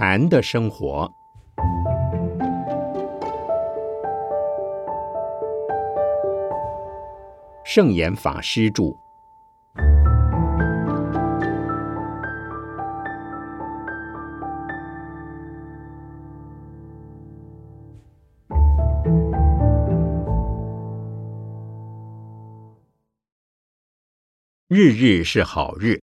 禅的生活，圣严法师著。日日是好日。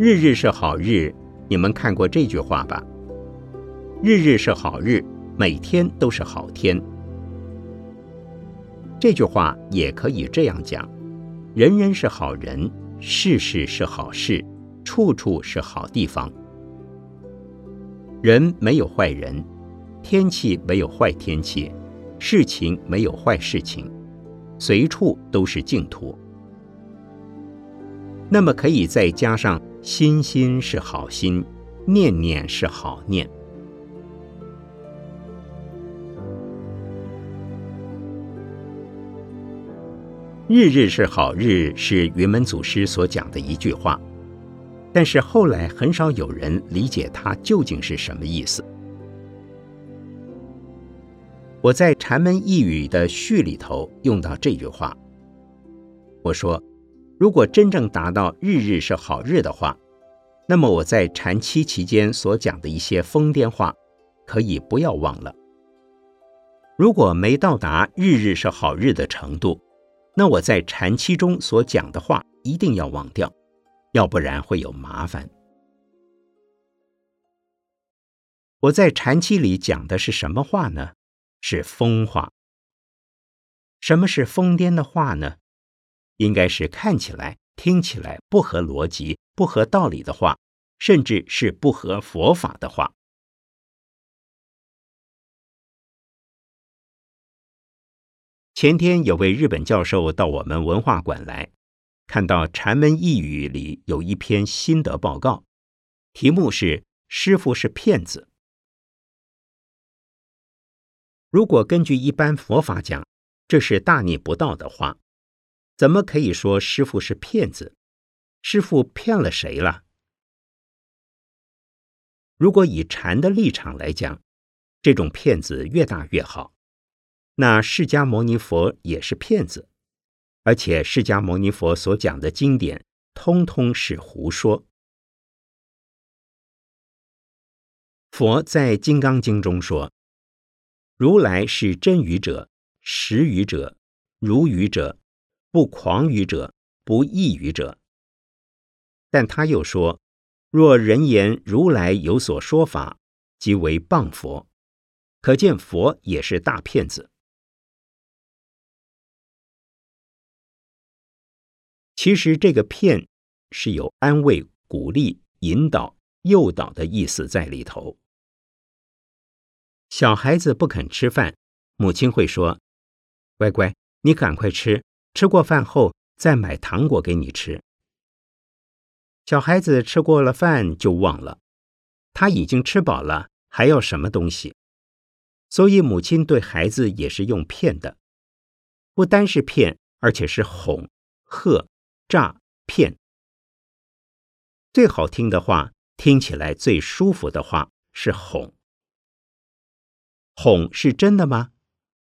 日日是好日，你们看过这句话吧？日日是好日，每天都是好天。这句话也可以这样讲：人人是好人，事事是好事，处处是好地方。人没有坏人，天气没有坏天气，事情没有坏事情，随处都是净土。那么可以再加上。心心是好心，念念是好念。日日是好日，是云门祖师所讲的一句话，但是后来很少有人理解它究竟是什么意思。我在《禅门一语》的序里头用到这句话，我说。如果真正达到日日是好日的话，那么我在禅期期间所讲的一些疯癫话，可以不要忘了。如果没到达日日是好日的程度，那我在禅期中所讲的话一定要忘掉，要不然会有麻烦。我在禅期里讲的是什么话呢？是疯话。什么是疯癫的话呢？应该是看起来、听起来不合逻辑、不合道理的话，甚至是不合佛法的话。前天有位日本教授到我们文化馆来，看到《禅门一语》里有一篇心得报告，题目是“师傅是骗子”。如果根据一般佛法讲，这是大逆不道的话。怎么可以说师傅是骗子？师傅骗了谁了？如果以禅的立场来讲，这种骗子越大越好。那释迦牟尼佛也是骗子，而且释迦牟尼佛所讲的经典，通通是胡说。佛在《金刚经》中说：“如来是真语者、实语者、如语者。”不狂语者，不异语者。但他又说：若人言如来有所说法，即为谤佛。可见佛也是大骗子。其实这个骗是有安慰、鼓励、引导、诱导的意思在里头。小孩子不肯吃饭，母亲会说：“乖乖，你赶快吃。”吃过饭后，再买糖果给你吃。小孩子吃过了饭就忘了，他已经吃饱了，还要什么东西？所以母亲对孩子也是用骗的，不单是骗，而且是哄、吓、诈、骗。最好听的话，听起来最舒服的话是哄。哄是真的吗？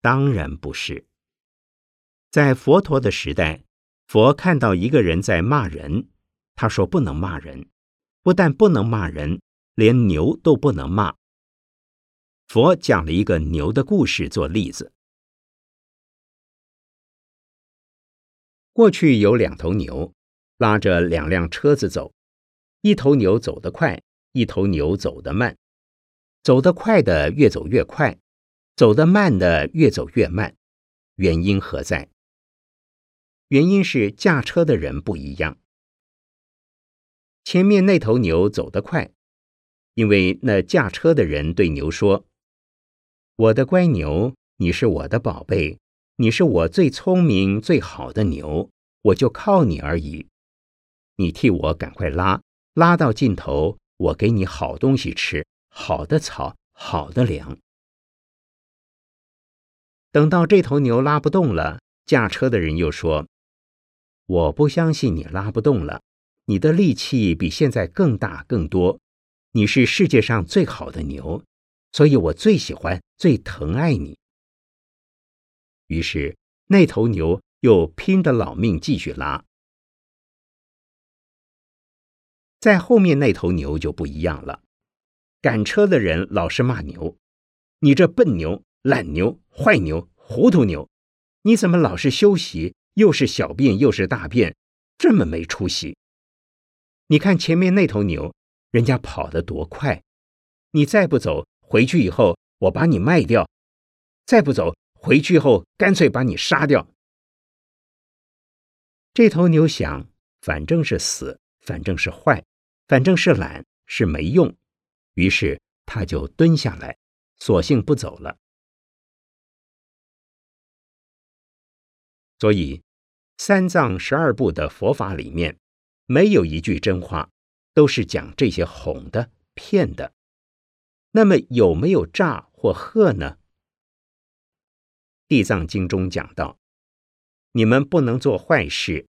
当然不是。在佛陀的时代，佛看到一个人在骂人，他说不能骂人，不但不能骂人，连牛都不能骂。佛讲了一个牛的故事做例子。过去有两头牛，拉着两辆车子走，一头牛走得快，一头牛走得慢，走得快的越走越快，走得慢的越走越慢，原因何在？原因是驾车的人不一样。前面那头牛走得快，因为那驾车的人对牛说：“我的乖牛，你是我的宝贝，你是我最聪明最好的牛，我就靠你而已。你替我赶快拉，拉到尽头，我给你好东西吃，好的草，好的粮。等到这头牛拉不动了，驾车的人又说：“我不相信你拉不动了，你的力气比现在更大更多，你是世界上最好的牛，所以我最喜欢、最疼爱你。”于是那头牛又拼着老命继续拉。在后面那头牛就不一样了，赶车的人老是骂牛：“你这笨牛、懒牛、坏牛、糊涂牛，你怎么老是休息？又是小便又是大便，这么没出息！你看前面那头牛，人家跑得多快，你再不走，回去以后我把你卖掉；再不走，回去后干脆把你杀掉。”这头牛想，反正是死，反正是坏。反正是懒是没用，于是他就蹲下来，索性不走了。所以，三藏十二部的佛法里面，没有一句真话，都是讲这些哄的、骗的。那么有没有诈或吓呢？地藏经中讲到：你们不能做坏事，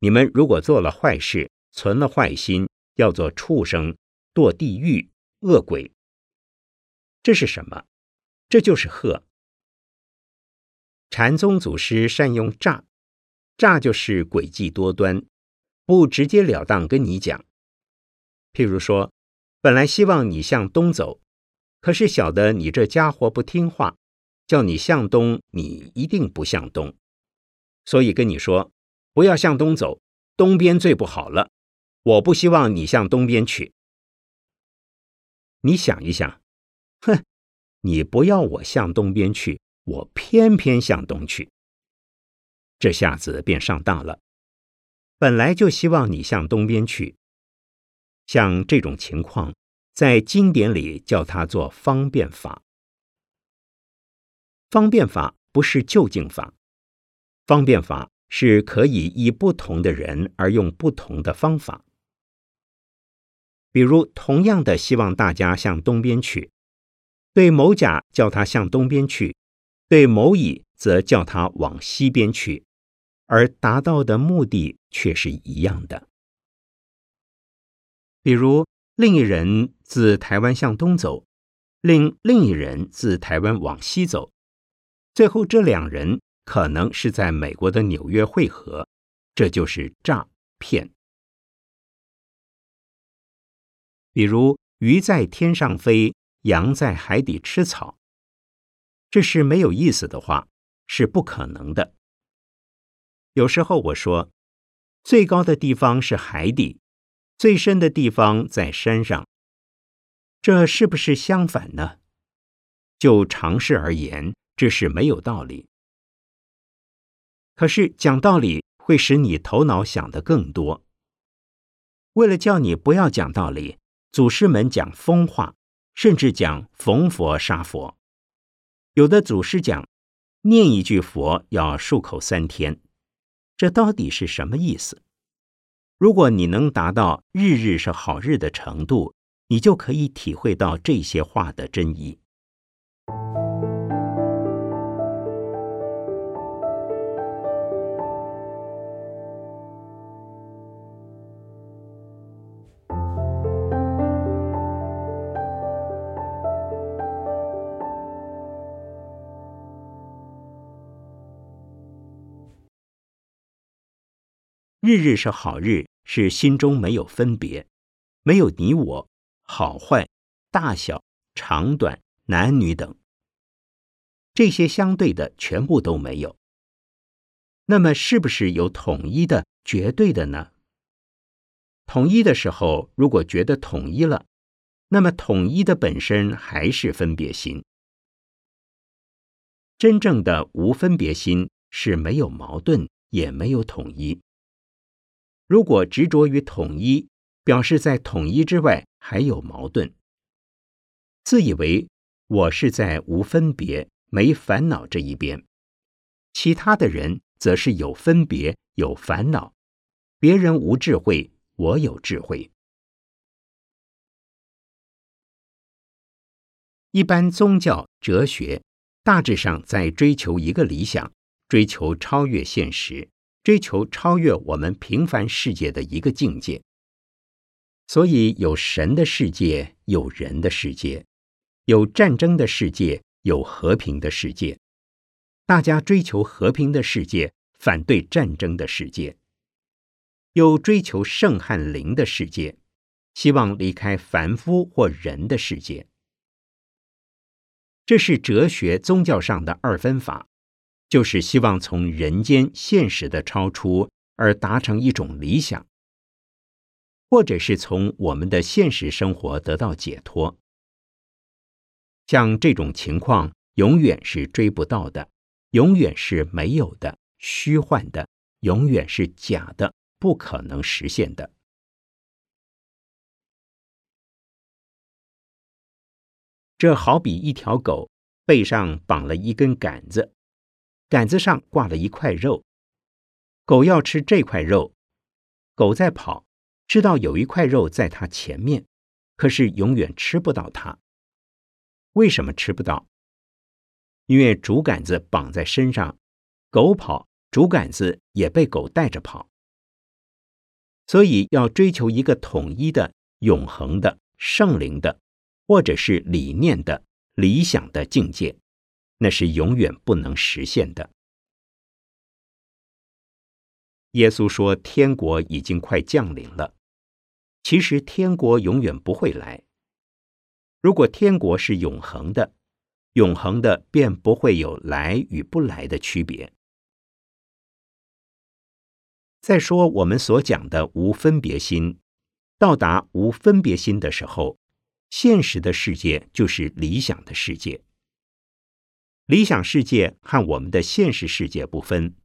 你们如果做了坏事，存了坏心。要做畜生堕地狱恶鬼，这是什么？这就是鹤。禅宗祖师善用诈，诈就是诡计多端，不直截了当跟你讲。譬如说，本来希望你向东走，可是晓得你这家伙不听话，叫你向东，你一定不向东，所以跟你说不要向东走，东边最不好了。我不希望你向东边去。你想一想，哼，你不要我向东边去，我偏偏向东去。这下子便上当了。本来就希望你向东边去，像这种情况，在经典里叫它做方便法。方便法不是就近法，方便法是可以依不同的人而用不同的方法。比如，同样的希望大家向东边去，对某甲叫他向东边去，对某乙则叫他往西边去，而达到的目的却是一样的。比如，另一人自台湾向东走，另另一人自台湾往西走，最后这两人可能是在美国的纽约会合，这就是诈骗。比如鱼在天上飞，羊在海底吃草，这是没有意思的话，是不可能的。有时候我说，最高的地方是海底，最深的地方在山上，这是不是相反呢？就常识而言，这是没有道理。可是讲道理会使你头脑想得更多。为了叫你不要讲道理。祖师们讲疯话，甚至讲逢佛杀佛。有的祖师讲，念一句佛要漱口三天，这到底是什么意思？如果你能达到日日是好日的程度，你就可以体会到这些话的真意。日日是好日，是心中没有分别，没有你我、好坏、大小、长短、男女等，这些相对的全部都没有。那么，是不是有统一的、绝对的呢？统一的时候，如果觉得统一了，那么统一的本身还是分别心。真正的无分别心是没有矛盾，也没有统一。如果执着于统一，表示在统一之外还有矛盾。自以为我是在无分别、没烦恼这一边，其他的人则是有分别、有烦恼。别人无智慧，我有智慧。一般宗教、哲学大致上在追求一个理想，追求超越现实，追求超越我们平凡世界的一个境界。所以有神的世界，有人的世界，有战争的世界，有和平的世界。大家追求和平的世界，反对战争的世界；又追求圣汉灵的世界，希望离开凡夫或人的世界。这是哲学、宗教上的二分法，就是希望从人间现实的超出，而达成一种理想。或者是从我们的现实生活得到解脱，像这种情况永远是追不到的，永远是没有的、虚幻的，永远是假的，不可能实现的。这好比一条狗背上绑了一根杆子，杆子上挂了一块肉，狗要吃这块肉，狗在跑。知道有一块肉在它前面，可是永远吃不到它。为什么吃不到？因为竹杆子绑在身上，狗跑，竹杆子也被狗带着跑。所以要追求一个统一的、永恒的、圣灵的，或者是理念的、理想的境界，那是永远不能实现的。耶稣说：“天国已经快降临了。”其实天国永远不会来。如果天国是永恒的，永恒的便不会有来与不来的区别。再说我们所讲的无分别心，到达无分别心的时候，现实的世界就是理想的世界。理想世界和我们的现实世界不分，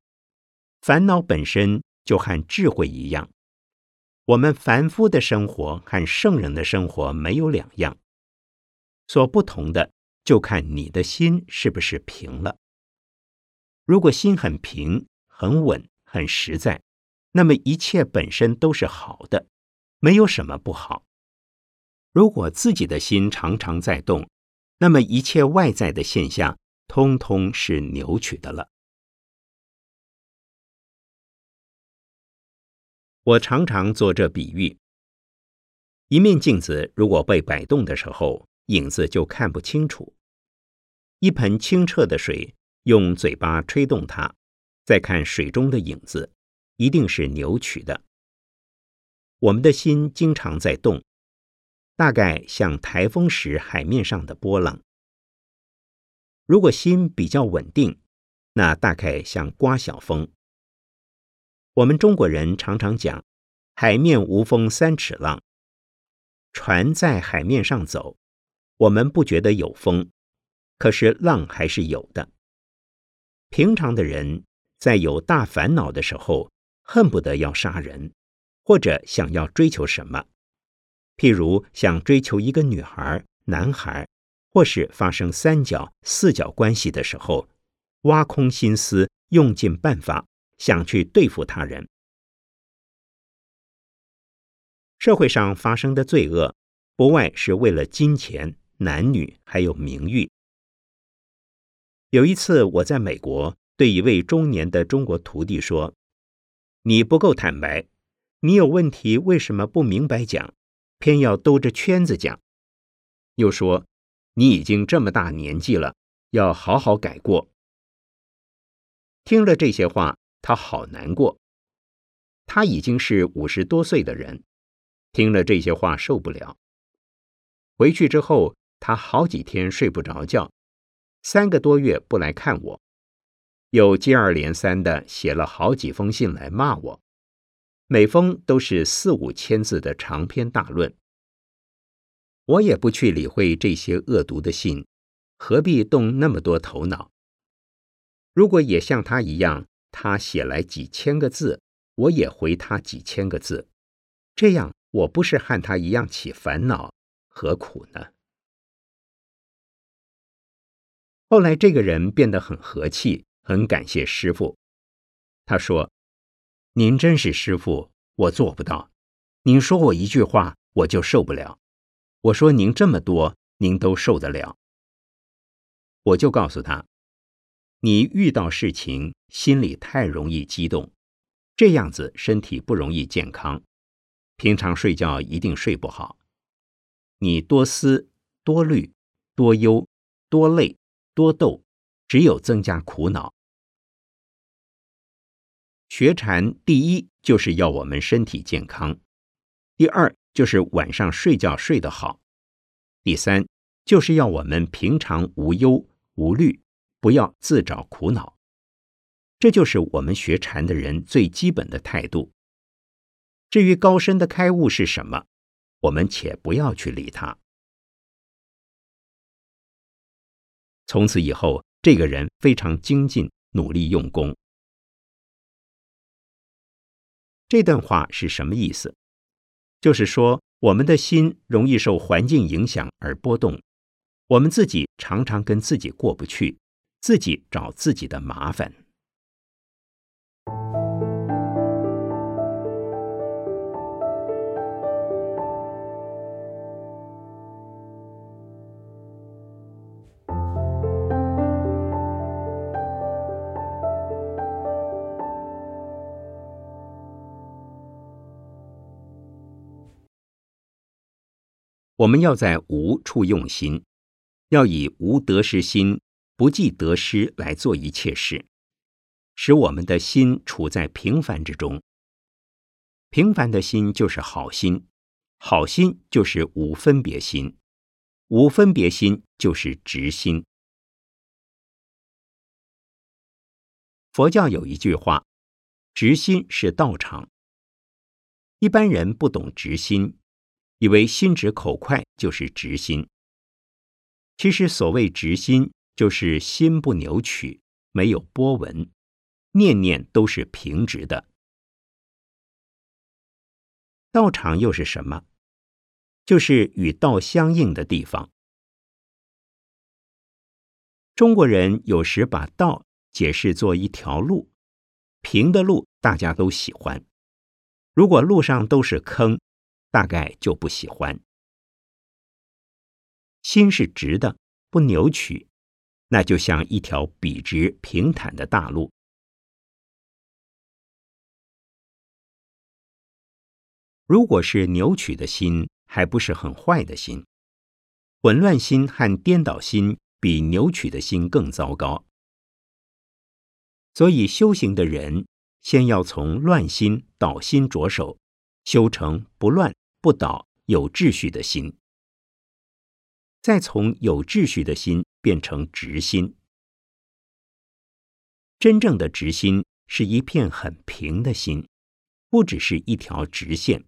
烦恼本身就和智慧一样。我们凡夫的生活和圣人的生活没有两样，所不同的就看你的心是不是平了。如果心很平、很稳、很实在，那么一切本身都是好的，没有什么不好。如果自己的心常常在动，那么一切外在的现象通通是扭曲的了。我常常做这比喻：一面镜子如果被摆动的时候，影子就看不清楚；一盆清澈的水，用嘴巴吹动它，再看水中的影子，一定是扭曲的。我们的心经常在动，大概像台风时海面上的波浪。如果心比较稳定，那大概像刮小风。我们中国人常常讲“海面无风三尺浪”，船在海面上走，我们不觉得有风，可是浪还是有的。平常的人在有大烦恼的时候，恨不得要杀人，或者想要追求什么，譬如想追求一个女孩、男孩，或是发生三角、四角关系的时候，挖空心思，用尽办法。想去对付他人，社会上发生的罪恶，不外是为了金钱、男女还有名誉。有一次，我在美国对一位中年的中国徒弟说：“你不够坦白，你有问题为什么不明白讲，偏要兜着圈子讲？”又说：“你已经这么大年纪了，要好好改过。”听了这些话。他好难过，他已经是五十多岁的人，听了这些话受不了。回去之后，他好几天睡不着觉，三个多月不来看我，又接二连三的写了好几封信来骂我，每封都是四五千字的长篇大论。我也不去理会这些恶毒的信，何必动那么多头脑？如果也像他一样。他写来几千个字，我也回他几千个字，这样我不是和他一样起烦恼，何苦呢？后来这个人变得很和气，很感谢师傅。他说：“您真是师傅，我做不到。您说我一句话，我就受不了。我说您这么多，您都受得了。”我就告诉他：你遇到事情心里太容易激动，这样子身体不容易健康，平常睡觉一定睡不好。你多思多虑多忧多累多斗，只有增加苦恼。学禅第一就是要我们身体健康，第二就是晚上睡觉睡得好，第三就是要我们平常无忧无虑，不要自找苦恼。这就是我们学禅的人最基本的态度。至于高深的开悟是什么，我们且不要去理他。从此以后，这个人非常精进，努力用功。这段话是什么意思？就是说，我们的心容易受环境影响而波动，我们自己常常跟自己过不去，自己找自己的麻烦。我们要在无处用心，要以无得失心、不计得失来做一切事，使我们的心处在平凡之中。平凡的心就是好心，好心就是无分别心，无分别心就是直心。佛教有一句话：“直心是道场。”一般人不懂直心。以为心直口快就是直心，其实所谓直心，就是心不扭曲，没有波纹，念念都是平直的。道场又是什么？就是与道相应的地方。中国人有时把道解释作一条路，平的路大家都喜欢，如果路上都是坑。大概就不喜欢。心是直的，不扭曲，那就像一条笔直平坦的大路。如果是扭曲的心，还不是很坏的心。混乱心和颠倒心比扭曲的心更糟糕。所以修行的人，先要从乱心倒心着手，修成不乱。不倒有秩序的心，再从有秩序的心变成直心。真正的直心是一片很平的心，不只是一条直线。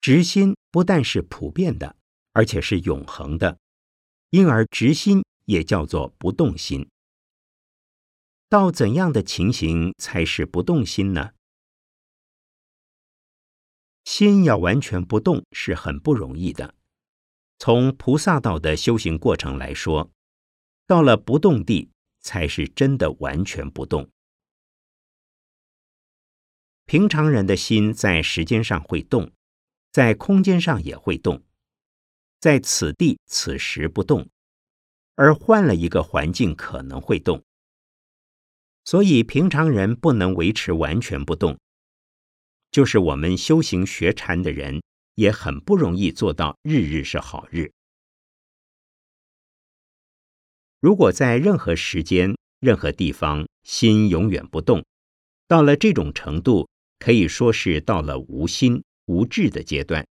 直心不但是普遍的，而且是永恒的，因而直心也叫做不动心。到怎样的情形才是不动心呢？心要完全不动是很不容易的。从菩萨道的修行过程来说，到了不动地才是真的完全不动。平常人的心在时间上会动，在空间上也会动，在此地此时不动，而换了一个环境可能会动。所以平常人不能维持完全不动。就是我们修行学禅的人，也很不容易做到日日是好日。如果在任何时间、任何地方，心永远不动，到了这种程度，可以说是到了无心无智的阶段。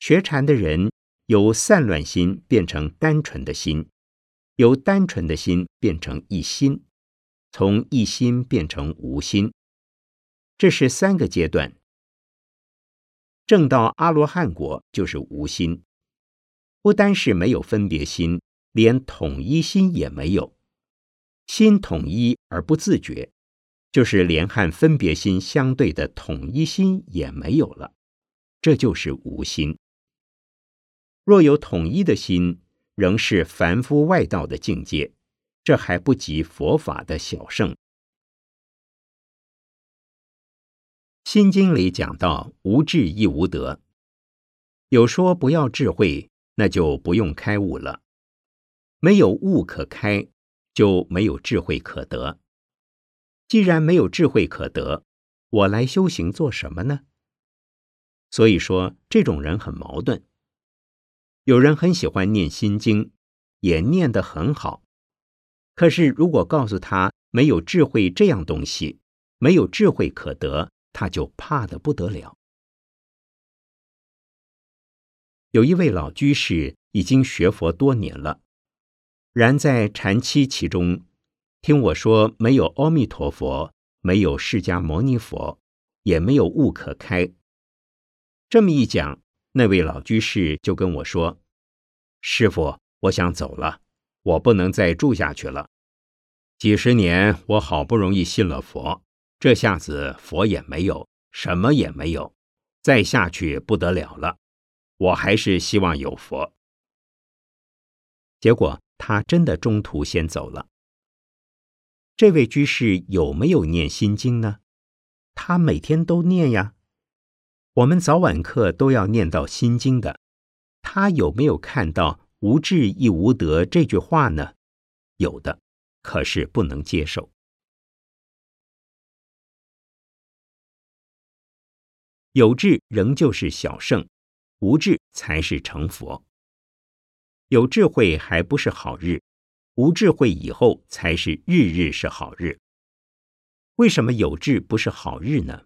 学禅的人，由散乱心变成单纯的心，由单纯的心变成一心，从一心变成无心。这是三个阶段。正到阿罗汉果就是无心，不单是没有分别心，连统一心也没有。心统一而不自觉，就是连和分别心相对的统一心也没有了。这就是无心。若有统一的心，仍是凡夫外道的境界，这还不及佛法的小圣。心经里讲到无智亦无得，有说不要智慧，那就不用开悟了。没有悟可开，就没有智慧可得。既然没有智慧可得，我来修行做什么呢？所以说，这种人很矛盾。有人很喜欢念心经，也念得很好。可是，如果告诉他没有智慧这样东西，没有智慧可得，他就怕得不得了。有一位老居士已经学佛多年了，然在禅期其中，听我说没有阿弥陀佛，没有释迦牟尼佛，也没有悟可开。这么一讲，那位老居士就跟我说：“师傅，我想走了，我不能再住下去了。几十年，我好不容易信了佛，这下子佛也没有，什么也没有，再下去不得了了。我还是希望有佛。”结果他真的中途先走了。这位居士有没有念心经呢？他每天都念呀。我们早晚课都要念到《心经》的，他有没有看到“无智亦无得”这句话呢？有的，可是不能接受。有智仍旧是小圣，无智才是成佛。有智慧还不是好日，无智慧以后才是日日是好日。为什么有智不是好日呢？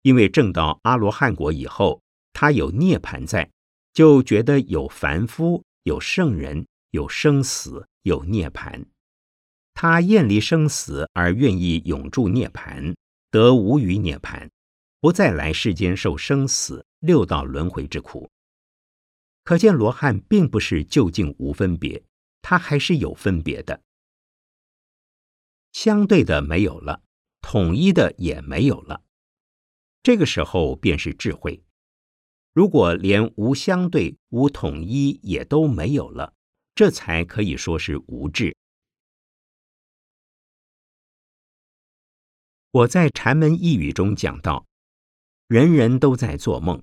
因为证到阿罗汉果以后，他有涅盘在，就觉得有凡夫、有圣人、有生死、有涅盘。他厌离生死而愿意永住涅盘，得无余涅盘，不再来世间受生死六道轮回之苦。可见罗汉并不是究竟无分别，他还是有分别的。相对的没有了，统一的也没有了。这个时候便是智慧。如果连无相对、无统一也都没有了，这才可以说是无智。我在禅门一语中讲到，人人都在做梦，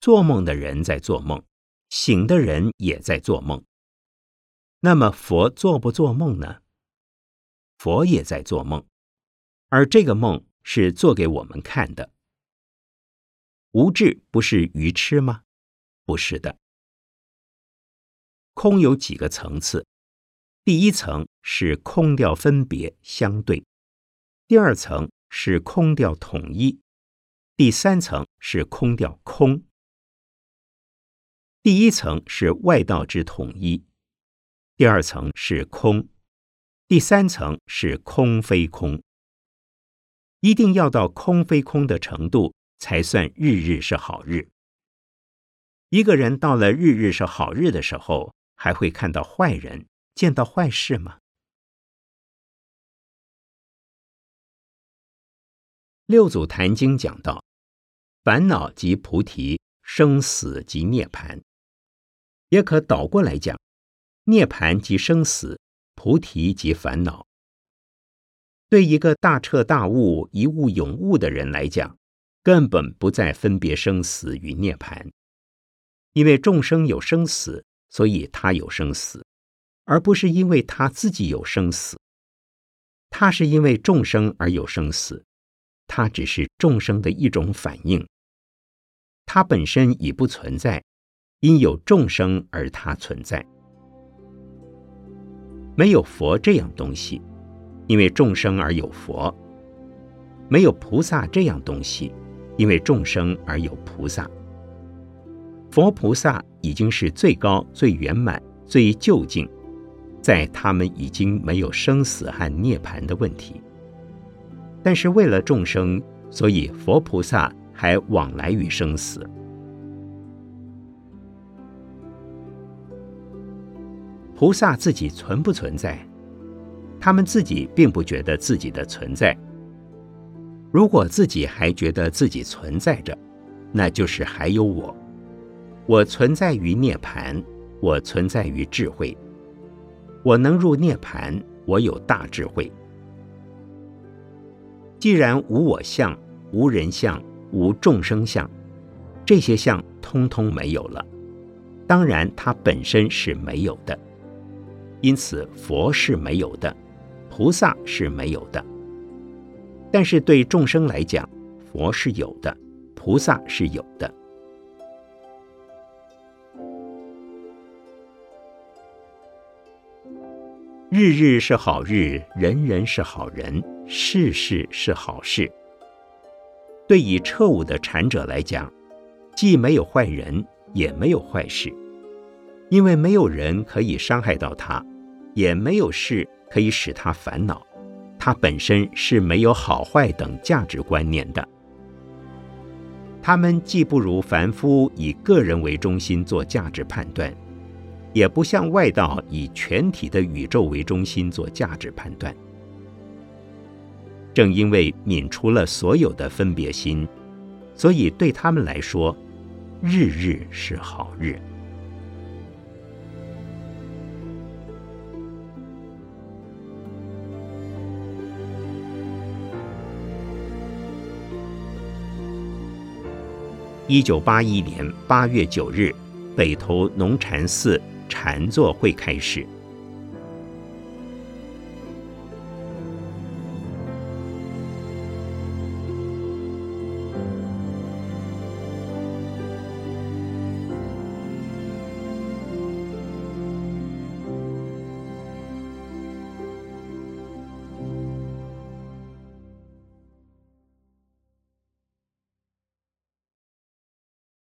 做梦的人在做梦，醒的人也在做梦。那么佛做不做梦呢？佛也在做梦，而这个梦是做给我们看的。无智不是愚痴吗？不是的。空有几个层次，第一层是空掉分别相对，第二层是空掉统一，第三层是空掉空。第一层是外道之统一，第二层是空，第三层是空非空。一定要到空非空的程度。才算日日是好日。一个人到了日日是好日的时候，还会看到坏人，见到坏事吗？六祖坛经讲到，烦恼即菩提，生死即涅盘。也可倒过来讲，涅盘即生死，菩提即烦恼。对一个大彻大悟、一悟永悟的人来讲，根本不再分别生死与涅盘，因为众生有生死，所以他有生死，而不是因为他自己有生死。他是因为众生而有生死，它只是众生的一种反应。它本身已不存在，因有众生而它存在。没有佛这样东西，因为众生而有佛；没有菩萨这样东西。因为众生而有菩萨，佛菩萨已经是最高、最圆满、最究竟，在他们已经没有生死和涅槃的问题。但是为了众生，所以佛菩萨还往来于生死。菩萨自己存不存在？他们自己并不觉得自己的存在。如果自己还觉得自己存在着，那就是还有我。我存在于涅盘，我存在于智慧。我能入涅盘，我有大智慧。既然无我相、无人相、无众生相，这些相通通没有了，当然它本身是没有的。因此佛是没有的，菩萨是没有的。但是对众生来讲，佛是有的，菩萨是有的。日日是好日，人人是好人，事事是好事。对以彻悟的禅者来讲，既没有坏人，也没有坏事，因为没有人可以伤害到他，也没有事可以使他烦恼。他本身是没有好坏等价值观念的。他们既不如凡夫以个人为中心做价值判断，也不像外道以全体的宇宙为中心做价值判断。正因为泯除了所有的分别心，所以对他们来说，日日是好日。一九八一年八月九日，北投农禅寺禅坐会开始。